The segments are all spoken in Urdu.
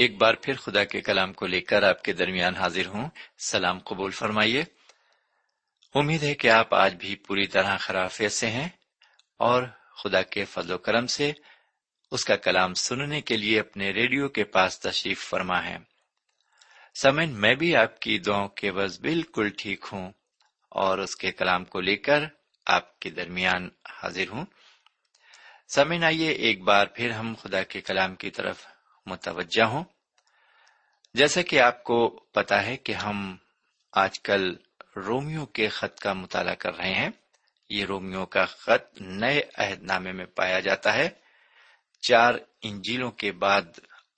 ایک بار پھر خدا کے کلام کو لے کر آپ کے درمیان حاضر ہوں۔ سلام قبول فرمائیے۔ امید ہے کہ آپ آج بھی پوری طرح خرافیت سے ہیں اور خدا کے فضل و کرم سے اس کا کلام سننے کے لیے اپنے ریڈیو کے پاس تشریف فرما ہے۔ سمن، میں بھی آپ کی دعاؤں کے بس بالکل ٹھیک ہوں اور اس کے کلام کو لے کر آپ کے درمیان حاضر ہوں۔ سمن، آئیے ایک بار پھر ہم خدا کے کلام کی طرف متوجہ ہوں۔ جیسا کہ آپ کو پتا ہے کہ ہم آج کل رومیو کے خط کا مطالعہ کر رہے ہیں۔ یہ رومیو کا خط نئے عہد نامے میں پایا جاتا ہے۔ چار انجیلوں کے بعد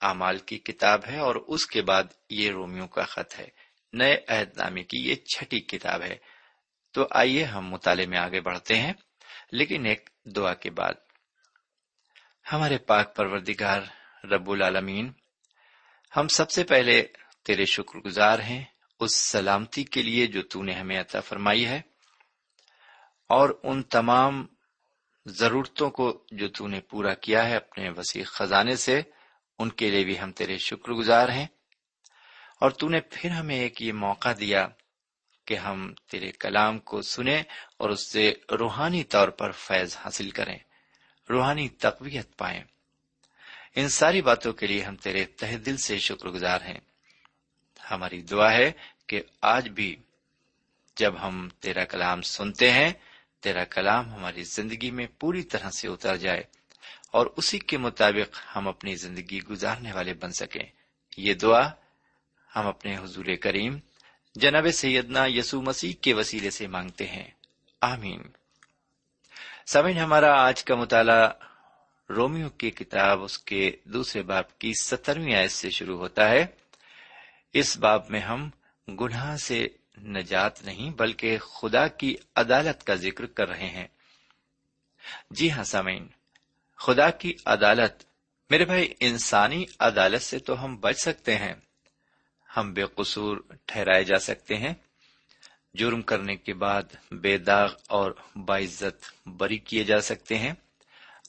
اعمال کی کتاب ہے اور اس کے بعد یہ رومیو کا خط ہے۔ نئے عہد نامے کی یہ چھٹی کتاب ہے۔ تو آئیے ہم مطالعے میں آگے بڑھتے ہیں۔ لیکن ایک دعا کے بعد۔ ہمارے پاک پروردگار رب العالمین، ہم سب سے پہلے تیرے شکر گزار ہیں اس سلامتی کے لیے جو تو نے ہمیں عطا فرمائی ہے اور ان تمام ضرورتوں کو جو تو نے پورا کیا ہے اپنے وسیع خزانے سے، ان کے لیے بھی ہم تیرے شکر گزار ہیں۔ اور تو نے پھر ہمیں ایک یہ موقع دیا کہ ہم تیرے کلام کو سنیں اور اس سے روحانی طور پر فیض حاصل کریں، روحانی تقویت پائیں۔ ان ساری باتوں کے لیے ہم تیرے تہ دل سے شکر گزار ہیں۔ ہماری دعا ہے کہ آج بھی جب ہم تیرا کلام سنتے ہیں، تیرا کلام ہماری زندگی میں پوری طرح سے اتر جائے اور اسی کے مطابق ہم اپنی زندگی گزارنے والے بن سکیں۔ یہ دعا ہم اپنے حضور کریم، جناب سیدنا یسو مسیح کے وسیلے سے مانگتے ہیں۔ آمین۔ سمجھ ہمارا آج کا مطالعہ رومیو کی کتاب اس کے دوسرے باپ کی سترویں آیت سے شروع ہوتا ہے۔ اس باب میں ہم گناہ سے نجات نہیں بلکہ خدا کی عدالت کا ذکر کر رہے ہیں۔ جی ہاں سامعین، خدا کی عدالت، میرے بھائی، انسانی عدالت سے تو ہم بچ سکتے ہیں۔ ہم بے قصور ٹھہرائے جا سکتے ہیں۔ جرم کرنے کے بعد بے داغ اور باعزت بری کیے جا سکتے ہیں۔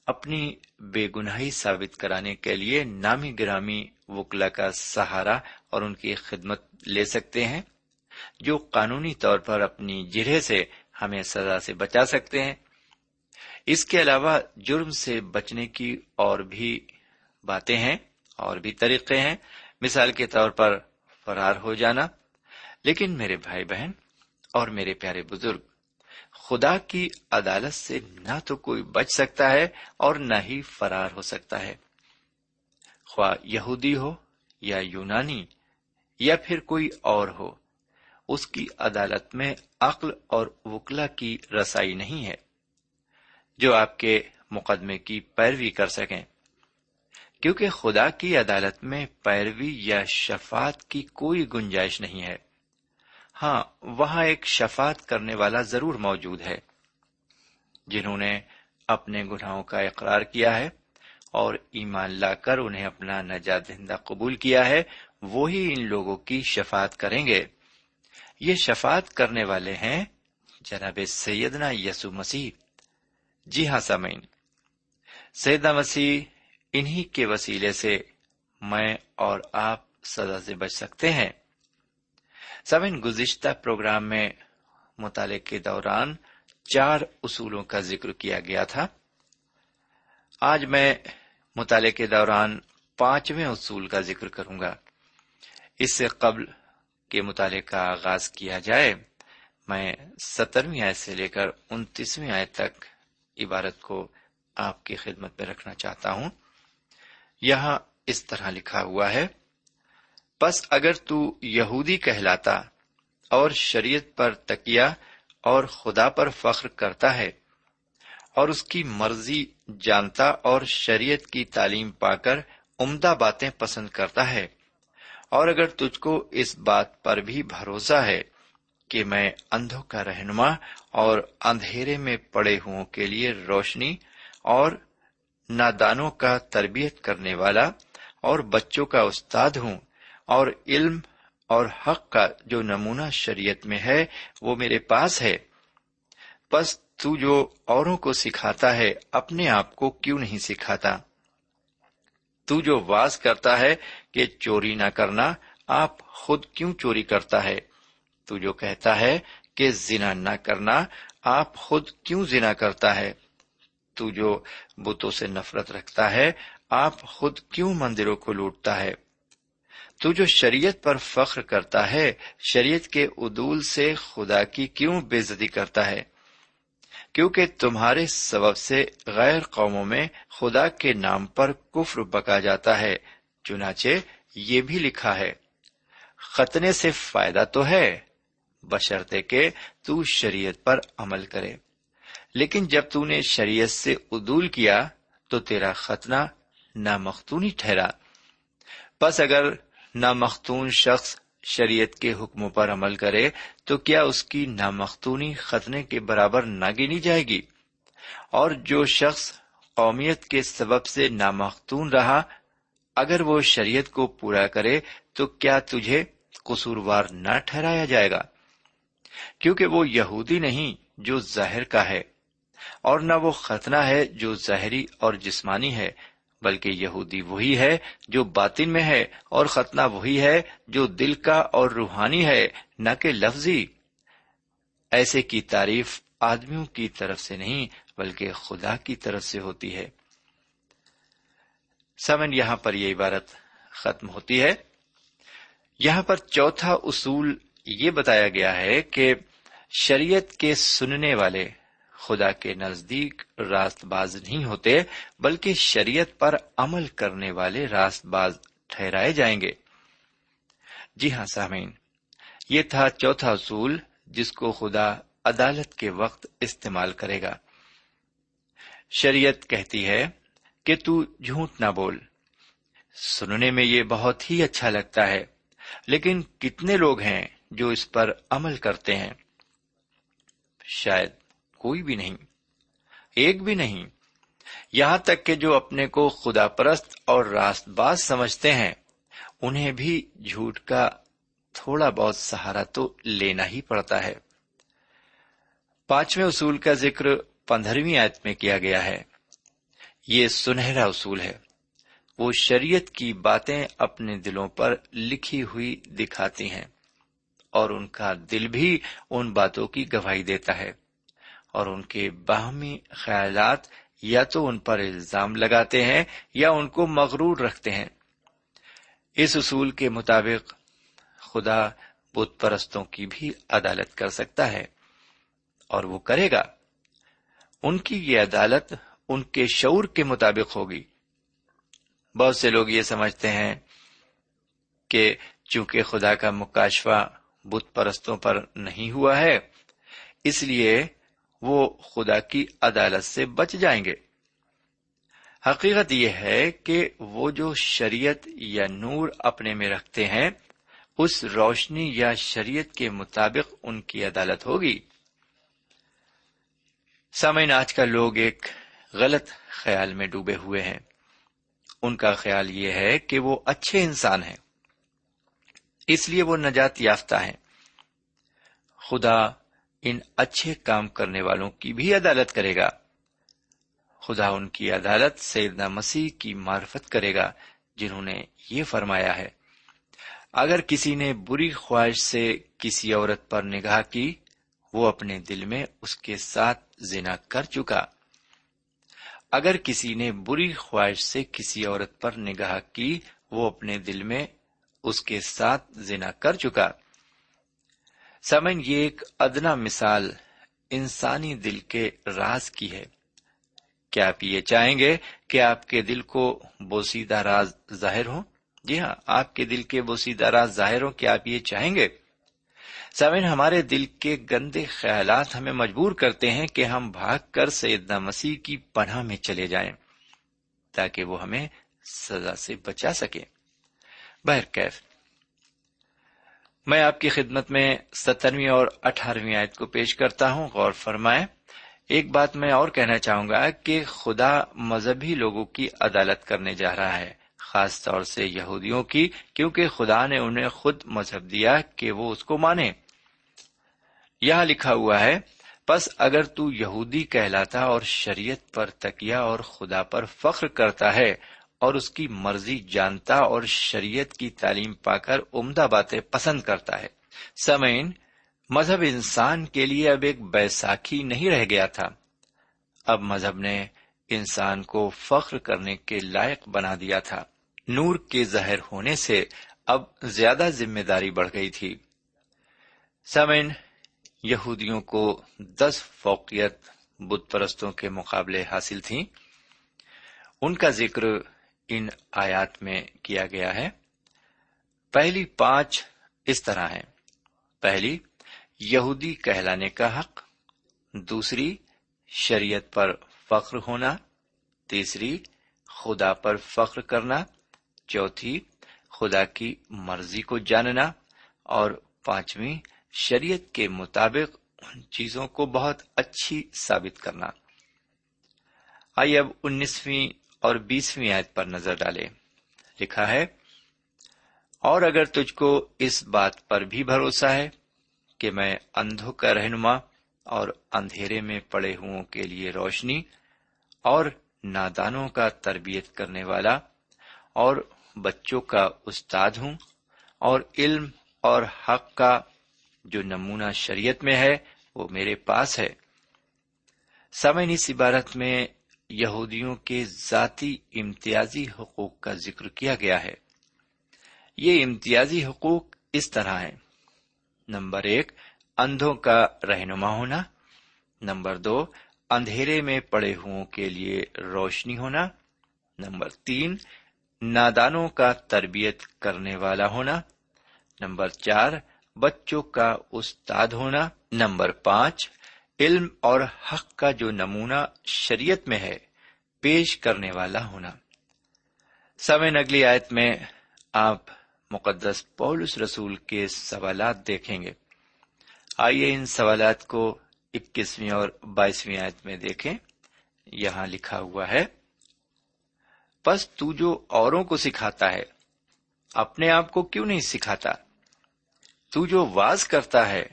اپنی بے گناہی ثابت کرانے کے لیے نامی گرامی وکلا کا سہارا اور ان کی خدمت لے سکتے ہیں، جو قانونی طور پر اپنی جرہ سے ہمیں سزا سے بچا سکتے ہیں۔ اس کے علاوہ جرم سے بچنے کی اور بھی باتیں ہیں اور بھی طریقے ہیں۔ مثال کے طور پر فرار ہو جانا۔ لیکن میرے بھائی بہن اور میرے پیارے بزرگ خدا کی عدالت سے نہ تو کوئی بچ سکتا ہے اور نہ ہی فرار ہو سکتا ہے۔ خواہ یہودی ہو یا یونانی یا پھر کوئی اور ہو، اس کی عدالت میں عقل اور وکلا کی رسائی نہیں ہے، جو آپ کے مقدمے کی پیروی کر سکیں۔ کیونکہ خدا کی عدالت میں پیروی یا شفات کی کوئی گنجائش نہیں ہے۔ ہاں وہاں ایک شفات کرنے والا ضرور موجود ہے، جنہوں نے اپنے گناہوں کا اقرار کیا ہے اور ایمان لا کر انہیں اپنا نجات دہندہ قبول کیا ہے، وہی ان لوگوں کی شفات کریں گے۔ یہ شفات کرنے والے ہیں جناب سیدنا یسو مسیح۔ جی ہاں سامعین، سیدنا مسیح انہی کے وسیلے سے میں اور آپ سزا سے بچ سکتے ہیں۔ سمن گزشتہ پروگرام میں مطالعے کے دوران چار اصولوں کا ذکر کیا گیا تھا۔ آج میں مطالعے کے دوران پانچویں اصول کا ذکر کروں گا۔ اس سے قبل کے مطالعے کا آغاز کیا جائے، میں سترویں آیت سے لے کر انتیسویں آیت تک عبارت کو آپ کی خدمت میں رکھنا چاہتا ہوں۔ یہاں اس طرح لکھا ہوا ہے۔ بس اگر تو یہودی کہلاتا اور شریعت پر تکیا اور خدا پر فخر کرتا ہے اور اس کی مرضی جانتا اور شریعت کی تعلیم پا کر عمدہ باتیں پسند کرتا ہے اور اگر تجھ کو اس بات پر بھی بھروسہ ہے کہ میں اندھوں کا رہنما اور اندھیرے میں پڑے ہوں کے لیے روشنی اور نادانوں کا تربیت کرنے والا اور بچوں کا استاد ہوں اور علم اور حق کا جو نمونہ شریعت میں ہے، وہ میرے پاس ہے۔ بس تو جو اوروں کو سکھاتا ہے، اپنے آپ کو کیوں نہیں سکھاتا؟ تو جو واز کرتا ہے کہ چوری نہ کرنا، آپ خود کیوں چوری کرتا ہے؟ تو جو کہتا ہے کہ زنا نہ کرنا، آپ خود کیوں زنا کرتا ہے؟ تو جو بتوں سے نفرت رکھتا ہے، آپ خود کیوں مندروں کو لوٹتا ہے؟ تو جو شریعت پر فخر کرتا ہے، شریعت کے عدول سے خدا کی کیوں بےزتی کرتا ہے؟ کیونکہ تمہارے سبب سے غیر قوموں میں خدا کے نام پر کفر بکا جاتا ہے، چنانچہ یہ بھی لکھا ہے، ختنے سے فائدہ تو ہے، بشرطے کہ تو شریعت پر عمل کرے۔ لیکن جب تو نے شریعت سے عدول کیا، تو تیرا ختنہ نامختونی ٹھہرا۔ بس اگر نامختون شخص شریعت کے حکموں پر عمل کرے تو کیا اس کی نامختونی ختنے کے برابر نہ گنی جائے گی؟ اور جو شخص قومیت کے سبب سے نامختون رہا، اگر وہ شریعت کو پورا کرے تو کیا تجھے قصوروار نہ ٹھہرایا جائے گا؟ کیونکہ وہ یہودی نہیں جو ظاہر کا ہے، اور نہ وہ ختنہ ہے جو ظاہری اور جسمانی ہے۔ بلکہ یہودی وہی ہے جو باطن میں ہے اور ختنہ وہی ہے جو دل کا اور روحانی ہے، نہ کہ لفظی۔ ایسے کی تعریف آدمیوں کی طرف سے نہیں، بلکہ خدا کی طرف سے ہوتی ہے۔ سمن، یہاں پر یہ عبارت ختم ہوتی ہے۔ یہاں پر چوتھا اصول یہ بتایا گیا ہے کہ شریعت کے سننے والے خدا کے نزدیک راست باز نہیں ہوتے، بلکہ شریعت پر عمل کرنے والے راست باز ٹھہرائے جائیں گے۔ جی ہاں سامعین، یہ تھا چوتھا اصول جس کو خدا عدالت کے وقت استعمال کرے گا۔ شریعت کہتی ہے کہ تو جھوٹ نہ بول۔ سننے میں یہ بہت ہی اچھا لگتا ہے، لیکن کتنے لوگ ہیں جو اس پر عمل کرتے ہیں؟ شاید کوئی بھی نہیں، ایک بھی نہیں۔ یہاں تک کہ جو اپنے کو خدا پرست اور راست باز سمجھتے ہیں، انہیں بھی جھوٹ کا تھوڑا بہت سہارا تو لینا ہی پڑتا ہے۔ پانچویں اصول کا ذکر پندرہویں آیت میں کیا گیا ہے۔ یہ سنہرا اصول ہے۔ وہ شریعت کی باتیں اپنے دلوں پر لکھی ہوئی دکھاتی ہیں اور ان کا دل بھی ان باتوں کی گواہی دیتا ہے۔ اور ان کے باہمی خیالات یا تو ان پر الزام لگاتے ہیں یا ان کو مغرور رکھتے ہیں۔ اس اصول کے مطابق خدا بت پرستوں کی بھی عدالت کر سکتا ہے اور وہ کرے گا۔ ان کی یہ عدالت ان کے شعور کے مطابق ہوگی۔ بہت سے لوگ یہ سمجھتے ہیں کہ چونکہ خدا کا مکاشفہ بت پرستوں پر نہیں ہوا ہے، اس لیے وہ خدا کی عدالت سے بچ جائیں گے۔ حقیقت یہ ہے کہ وہ جو شریعت یا نور اپنے میں رکھتے ہیں، اس روشنی یا شریعت کے مطابق ان کی عدالت ہوگی۔ سامعین، آج کا لوگ ایک غلط خیال میں ڈوبے ہوئے ہیں۔ ان کا خیال یہ ہے کہ وہ اچھے انسان ہیں۔ اس لیے وہ نجات یافتہ ہیں۔ خدا ان اچھے کام کرنے والوں کی بھی عدالت کرے گا۔ خدا ان کی عدالت سیدنا مسیح کی معرفت کرے گا، جنہوں نے یہ فرمایا ہے۔ اگر کسی نے بری خواہش سے کسی عورت پر نگاہ کی، وہ اپنے دل میں اس کے ساتھ زنا کر چکا۔ اگر کسی نے بری خواہش سے کسی عورت پر نگاہ کی، وہ اپنے دل میں اس کے ساتھ زنا کر چکا۔ سمن یہ ایک ادنا مثال انسانی دل کے راز کی ہے۔ کیا آپ یہ چاہیں گے کہ آپ کے دل کو بوسیدہ راز ظاہر ہو جی ہاں آپ کے دل کے بوسیدہ راز ظاہر ہو کیا آپ یہ چاہیں گے؟ سمن ہمارے دل کے گندے خیالات ہمیں مجبور کرتے ہیں کہ ہم بھاگ کر سیدنا مسیح کی پناہ میں چلے جائیں تاکہ وہ ہمیں سزا سے بچا سکے۔ بہرکیف میں آپ کی خدمت میں سترویں اور اٹھارہویں آیت کو پیش کرتا ہوں۔ غور فرمائیں۔ ایک بات میں اور کہنا چاہوں گا کہ خدا مذہبی لوگوں کی عدالت کرنے جا رہا ہے، خاص طور سے یہودیوں کی، کیونکہ خدا نے انہیں خود مذہب دیا کہ وہ اس کو مانے۔ یہاں لکھا ہوا ہے بس اگر تو یہودی کہلاتا اور شریعت پر تکیا اور خدا پر فخر کرتا ہے اور اس کی مرضی جانتا اور شریعت کی تعلیم پا کر عمدہ باتیں پسند کرتا ہے۔ سمعین مذہب انسان کے لیے اب ایک بیساکھی نہیں رہ گیا تھا۔ اب مذہب نے انسان کو فخر کرنے کے لائق بنا دیا تھا۔ نور کے ظاہر ہونے سے اب زیادہ ذمہ داری بڑھ گئی تھی۔ سمین یہودیوں کو دس فوقیت بت پرستوں کے مقابلے حاصل تھیں۔ ان کا ذکر ان آیات میں کیا گیا ہے۔ پہلی پانچ اس طرح ہیں۔ پہلی، یہودی کہلانے کا حق۔ دوسری، شریعت پر فخر ہونا۔ تیسری، خدا پر فخر کرنا۔ چوتھی، خدا کی مرضی کو جاننا۔ اور پانچویں، شریعت کے مطابق ان چیزوں کو بہت اچھی ثابت کرنا۔ آئیے اب انیسویں اور بیسویں آیت پر نظر ڈالے لکھا ہے، اور اگر تجھ کو اس بات پر بھی بھروسہ ہے کہ میں اندھوں کا رہنما اور اندھیرے میں پڑے ہوں کے لیے روشنی اور نادانوں کا تربیت کرنے والا اور بچوں کا استاد ہوں اور علم اور حق کا جو نمونہ شریعت میں ہے وہ میرے پاس ہے سمن اس عبارت میں یہودیوں کے ذاتی امتیازی حقوق کا ذکر کیا گیا ہے۔ یہ امتیازی حقوق اس طرح ہیں۔ نمبر ایک، اندھوں کا رہنما ہونا۔ نمبر دو، اندھیرے میں پڑے ہوں کے لیے روشنی ہونا۔ نمبر تین، نادانوں کا تربیت کرنے والا ہونا۔ نمبر چار، بچوں کا استاد ہونا۔ نمبر پانچ علم اور حق کا جو نمونہ شریعت میں ہے، پیش کرنے والا ہونا۔ سمے اگلی آیت میں آپ مقدس پولس رسول کے سوالات دیکھیں گے۔ آئیے ان سوالات کو اکیسویں اور بائیسویں آیت میں دیکھیں۔ یہاں لکھا ہوا ہے بس تو جو اوروں کو سکھاتا ہے، اپنے آپ کو کیوں نہیں سکھاتا؟ تو جو واز کرتا ہے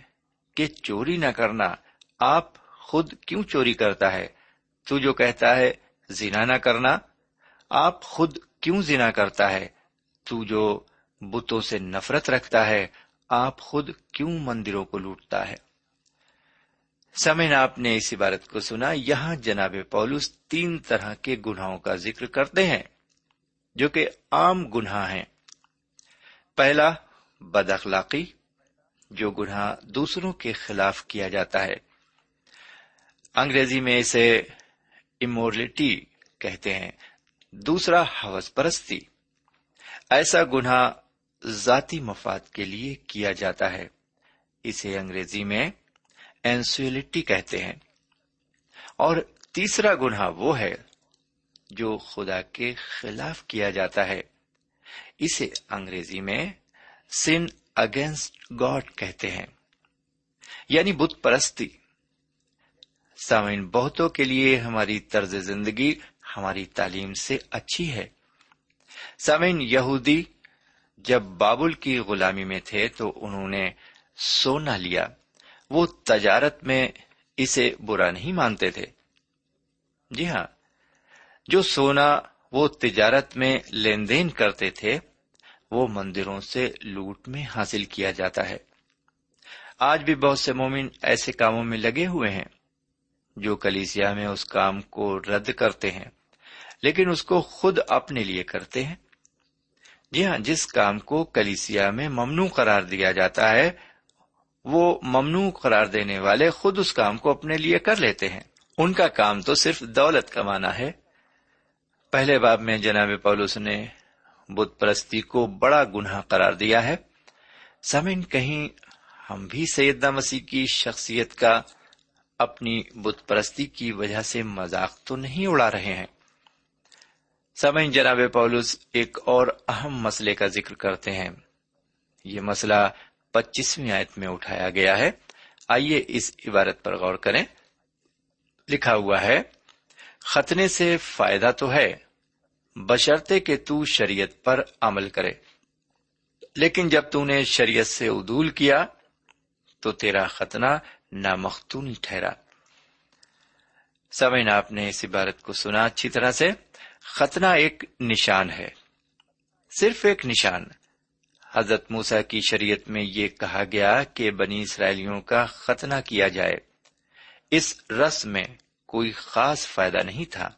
کہ چوری نہ کرنا آپ خود کیوں چوری کرتا ہے؟ تو جو کہتا ہے، زنا نہ کرنا۔ آپ خود کیوں زنا کرتا ہے؟ تو جو بتوں سے نفرت رکھتا ہے، آپ خود کیوں مندروں کو لوٹتا ہے؟ سمین آپ نے اس عبارت کو سنا۔ یہاں جناب پولس تین طرح کے گناہوں کا ذکر کرتے ہیں، جو کہ عام گناہ ہیں۔ پہلا، بد اخلاقی، جو گناہ دوسروں کے خلاف کیا جاتا ہے۔ انگریزی میں اسے امورلٹی کہتے ہیں، دوسرا حوث پرستی۔ ایسا گناہ ذاتی مفاد کے لیے کیا جاتا ہے۔ اسے انگریزی میں اینسولیٹی کہتے ہیں۔ اور تیسرا گناہ وہ ہے جو خدا کے خلاف کیا جاتا ہے۔ اسے انگریزی میں سن اگینسٹ گاڈ کہتے ہیں۔ یعنی بت پرستی۔ سامعین، بہتوں کے لیے ہماری طرز زندگی ہماری تعلیم سے اچھی ہے۔ سامعین، یہودی جب بابل کی غلامی میں تھے تو انہوں نے سونا لیا۔ وہ تجارت میں اسے برا نہیں مانتے تھے۔ جی ہاں جو سونا وہ تجارت میں لین دین کرتے تھے، وہ مندروں سے لوٹ میں حاصل کیا جاتا ہے۔ آج بھی بہت سے مومن ایسے کاموں میں لگے ہوئے ہیں۔ جو کلیسیا میں اس کام کو رد کرتے ہیں، لیکن اس کو خود اپنے لیے کرتے ہیں۔ جی ہاں جس کام کو کلیسیا میں ممنوع قرار دیا جاتا ہے، وہ ممنوع قرار دینے والے خود اس کام کو اپنے لیے کر لیتے ہیں۔ ان کا کام تو صرف دولت کمانا ہے۔ پہلے باب میں جناب پولس نے بت پرستی کو بڑا گناہ قرار دیا ہے۔ سمن کہیں ہم بھی سیدہ مسیح کی شخصیت کا اپنی بت پرستی کی وجہ سے مذاق تو نہیں اڑا رہے ہیں۔ سمن جناب پولس ایک اور اہم مسئلے کا ذکر کرتے ہیں۔ یہ مسئلہ پچیسویں آیت میں اٹھایا گیا ہے۔ آئیے اس عبارت پر غور کریں۔ لکھا ہوا ہے ختنے سے فائدہ تو ہے بشرتے کہ تو شریعت پر عمل کرے۔ لیکن جب تو نے شریعت سے عدول کیا، تو تیرا ختنہ نامختونی ٹھہرا۔ سمعن آپ نے اس عبارت کو سنا اچھی طرح سے۔ ختنہ ایک نشان ہے۔ صرف ایک نشان۔ حضرت موسا کی شریعت میں یہ کہا گیا کہ بنی اسرائیلیوں کا ختنہ کیا جائے۔ اس رسم میں کوئی خاص فائدہ نہیں تھا۔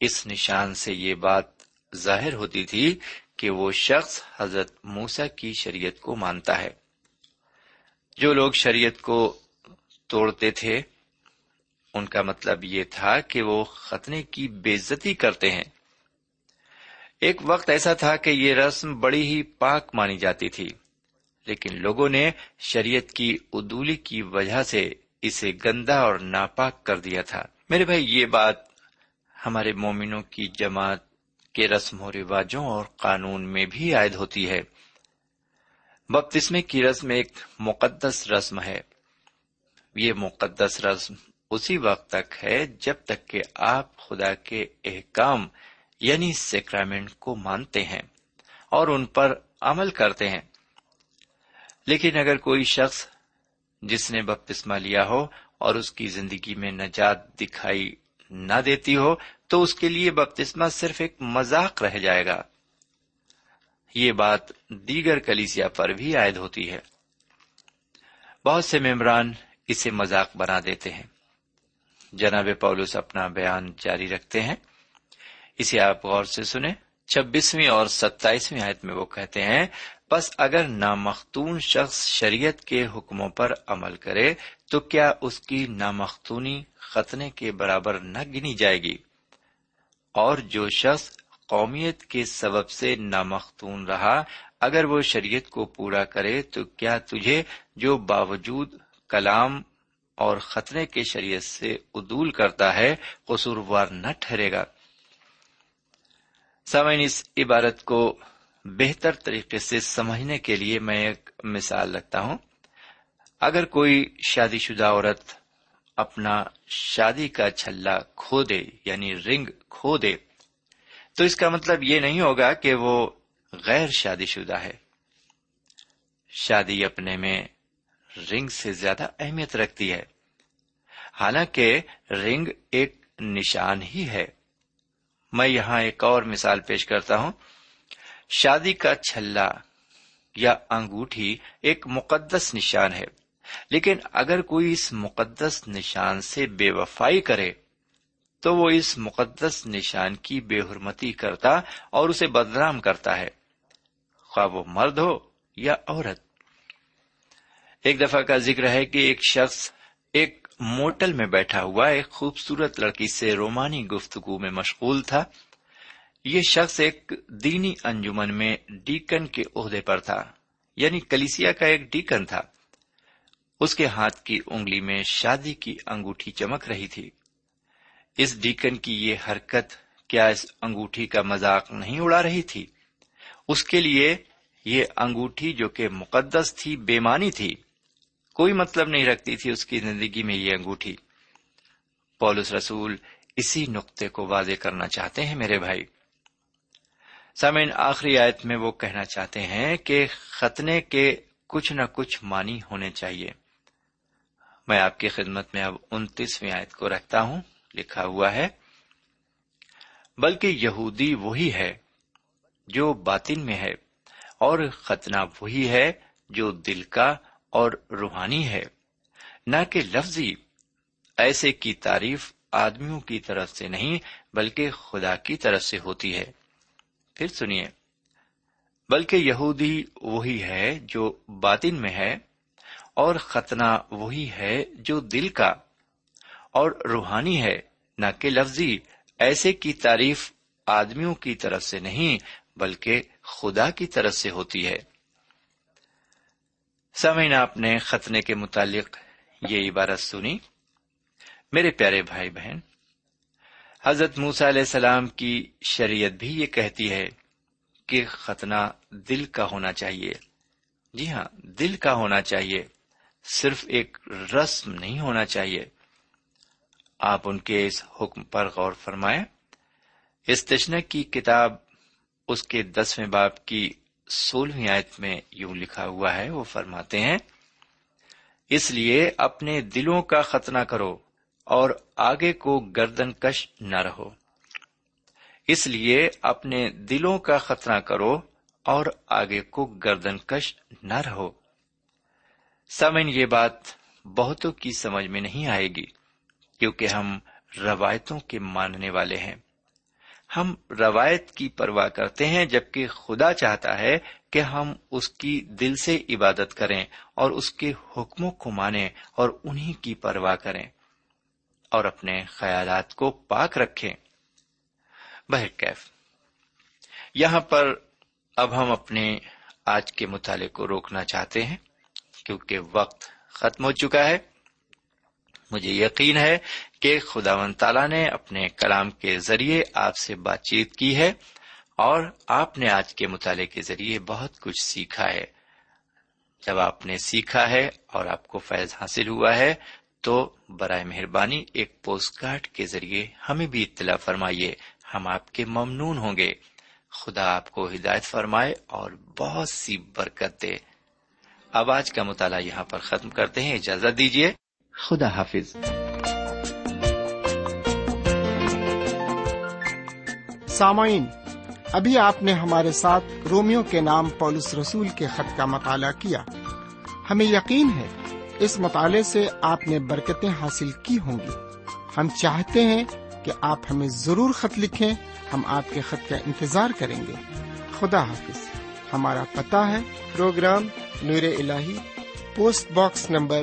اس نشان سے یہ بات ظاہر ہوتی تھی کہ وہ شخص حضرت موسا کی شریعت کو مانتا ہے۔ جو لوگ شریعت کو توڑتے تھے۔ ان کا مطلب یہ تھا کہ وہ ختنے کی بےزتی کرتے ہیں۔ ایک وقت ایسا تھا کہ یہ رسم بڑی ہی پاک مانی جاتی تھی، لیکن لوگوں نے شریعت کی ادولی کی وجہ سے اسے گندا اور ناپاک کر دیا تھا۔ میرے بھائی، یہ بات ہمارے مومنوں کی جماعت کے رسم و رواجوں اور قانون میں بھی عائد ہوتی ہے۔ بپتسمے کی رسم ایک مقدس رسم ہے۔ یہ مقدس رسم اسی وقت تک ہے جب تک کہ آپ خدا کے احکام یعنی سیکرامنٹ کو مانتے ہیں اور ان پر عمل کرتے ہیں۔ لیکن اگر کوئی شخص جس نے بپتسما لیا ہو اور اس کی زندگی میں نجات دکھائی نہ دیتی ہو تو اس کے لیے بپتسما صرف ایک مذاق رہ جائے گا۔ یہ بات دیگر کلیسیا پر بھی عائد ہوتی ہے۔ بہت سے ممبران اسے مذاق بنا دیتے ہیں۔ جناب پولس اپنا بیان جاری رکھتے ہیں۔ اسے آپ غور سے سنیں۔ چھبیسویں اور ستائیسویں آیت میں وہ کہتے ہیں، بس اگر نامختون شخص شریعت کے حکموں پر عمل کرے، تو کیا اس کی نامختونی ختنے کے برابر نہ گنی جائے گی؟ اور جو شخص قومیت کے سبب سے نامختون رہا، اگر وہ شریعت کو پورا کرے، تو کیا تجھے جو باوجود کلام اور خطرے کے شریعت سے عدول کرتا ہے، قصوروار نہ ٹھہرے گا۔ سامعین، اس عبارت کو بہتر طریقے سے سمجھنے کے لیے میں ایک مثال رکھتا ہوں۔ اگر کوئی شادی شدہ عورت اپنا شادی کا چھلا کھو دے یعنی رنگ کھو دے، تو اس کا مطلب یہ نہیں ہوگا کہ وہ غیر شادی شدہ ہے۔ شادی اپنے میں رنگ سے زیادہ اہمیت رکھتی ہے۔ حالانکہ رنگ ایک نشان ہی ہے۔ میں یہاں ایک اور مثال پیش کرتا ہوں۔ شادی کا چھلا یا انگوٹھی ایک مقدس نشان ہے۔ لیکن اگر کوئی اس مقدس نشان سے بے وفائی کرے، تو وہ اس مقدس نشان کی بے حرمتی کرتا اور اسے بدنام کرتا ہے۔ خواہ وہ مرد ہو یا عورت ایک دفعہ کا ذکر ہے کہ ایک شخص ایک موٹل میں بیٹھا ہوا، ایک خوبصورت لڑکی سے رومانی گفتگو میں مشغول تھا۔ یہ شخص ایک دینی انجمن میں ڈیکن کے عہدے پر تھا یعنی کلیسیا کا ایک ڈیکن تھا۔ اس کے ہاتھ کی انگلی میں شادی کی انگوٹھی چمک رہی تھی۔ اس ڈیکن کی یہ حرکت کیا اس انگوٹھی کا مذاق نہیں اڑا رہی تھی؟ اس کے لیے یہ انگوٹھی جو کہ مقدس تھی بےمانی تھی۔ کوئی مطلب نہیں رکھتی تھی اس کی زندگی میں یہ انگوٹھی۔ پولس رسول اسی نقطے کو واضح کرنا چاہتے ہیں میرے بھائی۔ سامعین، آخری آیت میں وہ کہنا چاہتے ہیں کہ ختنے کے کچھ نہ کچھ معنی ہونے چاہیے۔ میں آپ کی خدمت میں اب انتیسویں آیت کو رکھتا ہوں۔ لکھا ہوا ہے، بلکہ یہودی وہی ہے جو باطن میں ہے اور ختنہ وہی ہے جو دل کا اور روحانی ہے۔ نہ کہ لفظی ایسے کی تعریف آدمیوں کی طرف سے نہیں، بلکہ خدا کی طرف سے ہوتی ہے۔ پھر سنیے، بلکہ یہودی وہی ہے جو باطن میں ہے، اور ختنہ وہی ہے جو دل کا، اور روحانی ہے۔ نہ کہ لفظی ایسے کی تعریف آدمیوں کی طرف سے نہیں، بلکہ خدا کی طرف سے ہوتی ہے۔ سمعین آپ نے ختنے کے متعلق یہ عبارت سنی۔ میرے پیارے بھائی بہن، حضرت موسا علیہ السلام کی شریعت بھی یہ کہتی ہے کہ ختنہ دل کا ہونا چاہیے۔ جی ہاں دل کا ہونا چاہیے، صرف ایک رسم نہیں ہونا چاہیے۔ آپ ان کے اس حکم پر غور فرمائیں۔ استشن کی کتاب اس کے دسویں باپ کی سولہویں آیت میں یوں لکھا ہوا ہے، وہ فرماتے ہیں، اس لیے اپنے دلوں کا ختنہ کرو اور آگے کو گردن کش نہ رہو۔ اس لیے اپنے دلوں کا ختنہ کرو اور آگے کو گردن کش نہ رہو۔ سمن یہ بات بہتوں کی سمجھ میں نہیں آئے گی، کیونکہ ہم روایتوں کے ماننے والے ہیں۔ ہم روایت کی پرواہ کرتے ہیں، جبکہ خدا چاہتا ہے کہ ہم اس کی دل سے عبادت کریں اور اس کے حکموں کو مانیں اور انہی کی پرواہ کریں اور اپنے خیالات کو پاک رکھیں۔ بہرکیف یہاں پر اب ہم اپنے آج کے مطالعے کو روکنا چاہتے ہیں، کیونکہ وقت ختم ہو چکا ہے۔ مجھے یقین ہے کہ خدا و تعالی نے اپنے کلام کے ذریعے آپ سے بات چیت کی ہے اور آپ نے آج کے مطالعے کے ذریعے بہت کچھ سیکھا ہے۔ جب آپ نے سیکھا ہے اور آپ کو فیض حاصل ہوا ہے تو برائے مہربانی ایک پوسٹ کارڈ کے ذریعے ہمیں بھی اطلاع فرمائیے، ہم آپ کے ممنون ہوں گے۔ خدا آپ کو ہدایت فرمائے اور بہت سی برکت دے اب آج کا مطالعہ یہاں پر ختم کرتے ہیں۔ اجازت دیجیے خدا حافظ سامعین، ابھی آپ نے ہمارے ساتھ رومیو کے نام پولس رسول کے خط کا مطالعہ کیا۔ ہمیں یقین ہے اس مطالعے سے آپ نے برکتیں حاصل کی ہوں گی۔ ہم چاہتے ہیں کہ آپ ہمیں ضرور خط لکھیں، ہم آپ کے خط کا انتظار کریں گے۔ خدا حافظ ہمارا پتہ ہے پروگرام نور ال post box number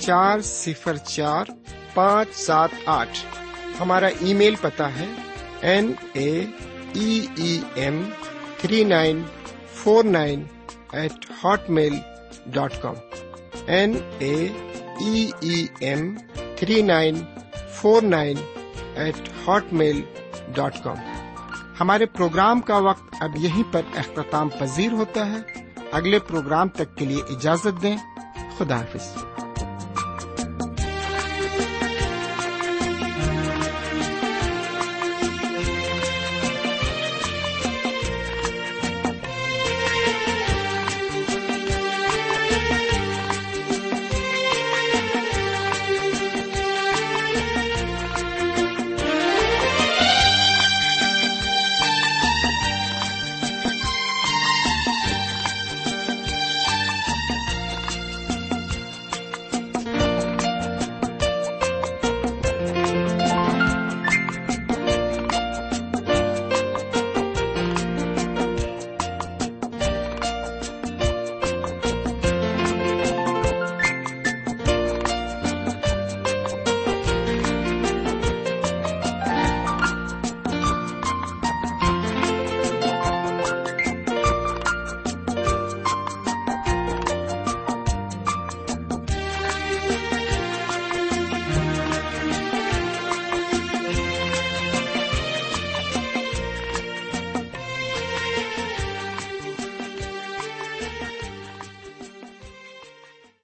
چار صفر چار پانچ سات آٹھ۔ ہمارا ای میل پتا ہے۔ N A M three nine four nine eight hotmail dot com. N A M three nine four nine eight hotmail dot com. ہمارے پروگرام کا وقت اب یہیں پر اختتام پذیر ہوتا ہے۔ اگلے پروگرام تک کے لیے اجازت دیں۔ خدا حافظ۔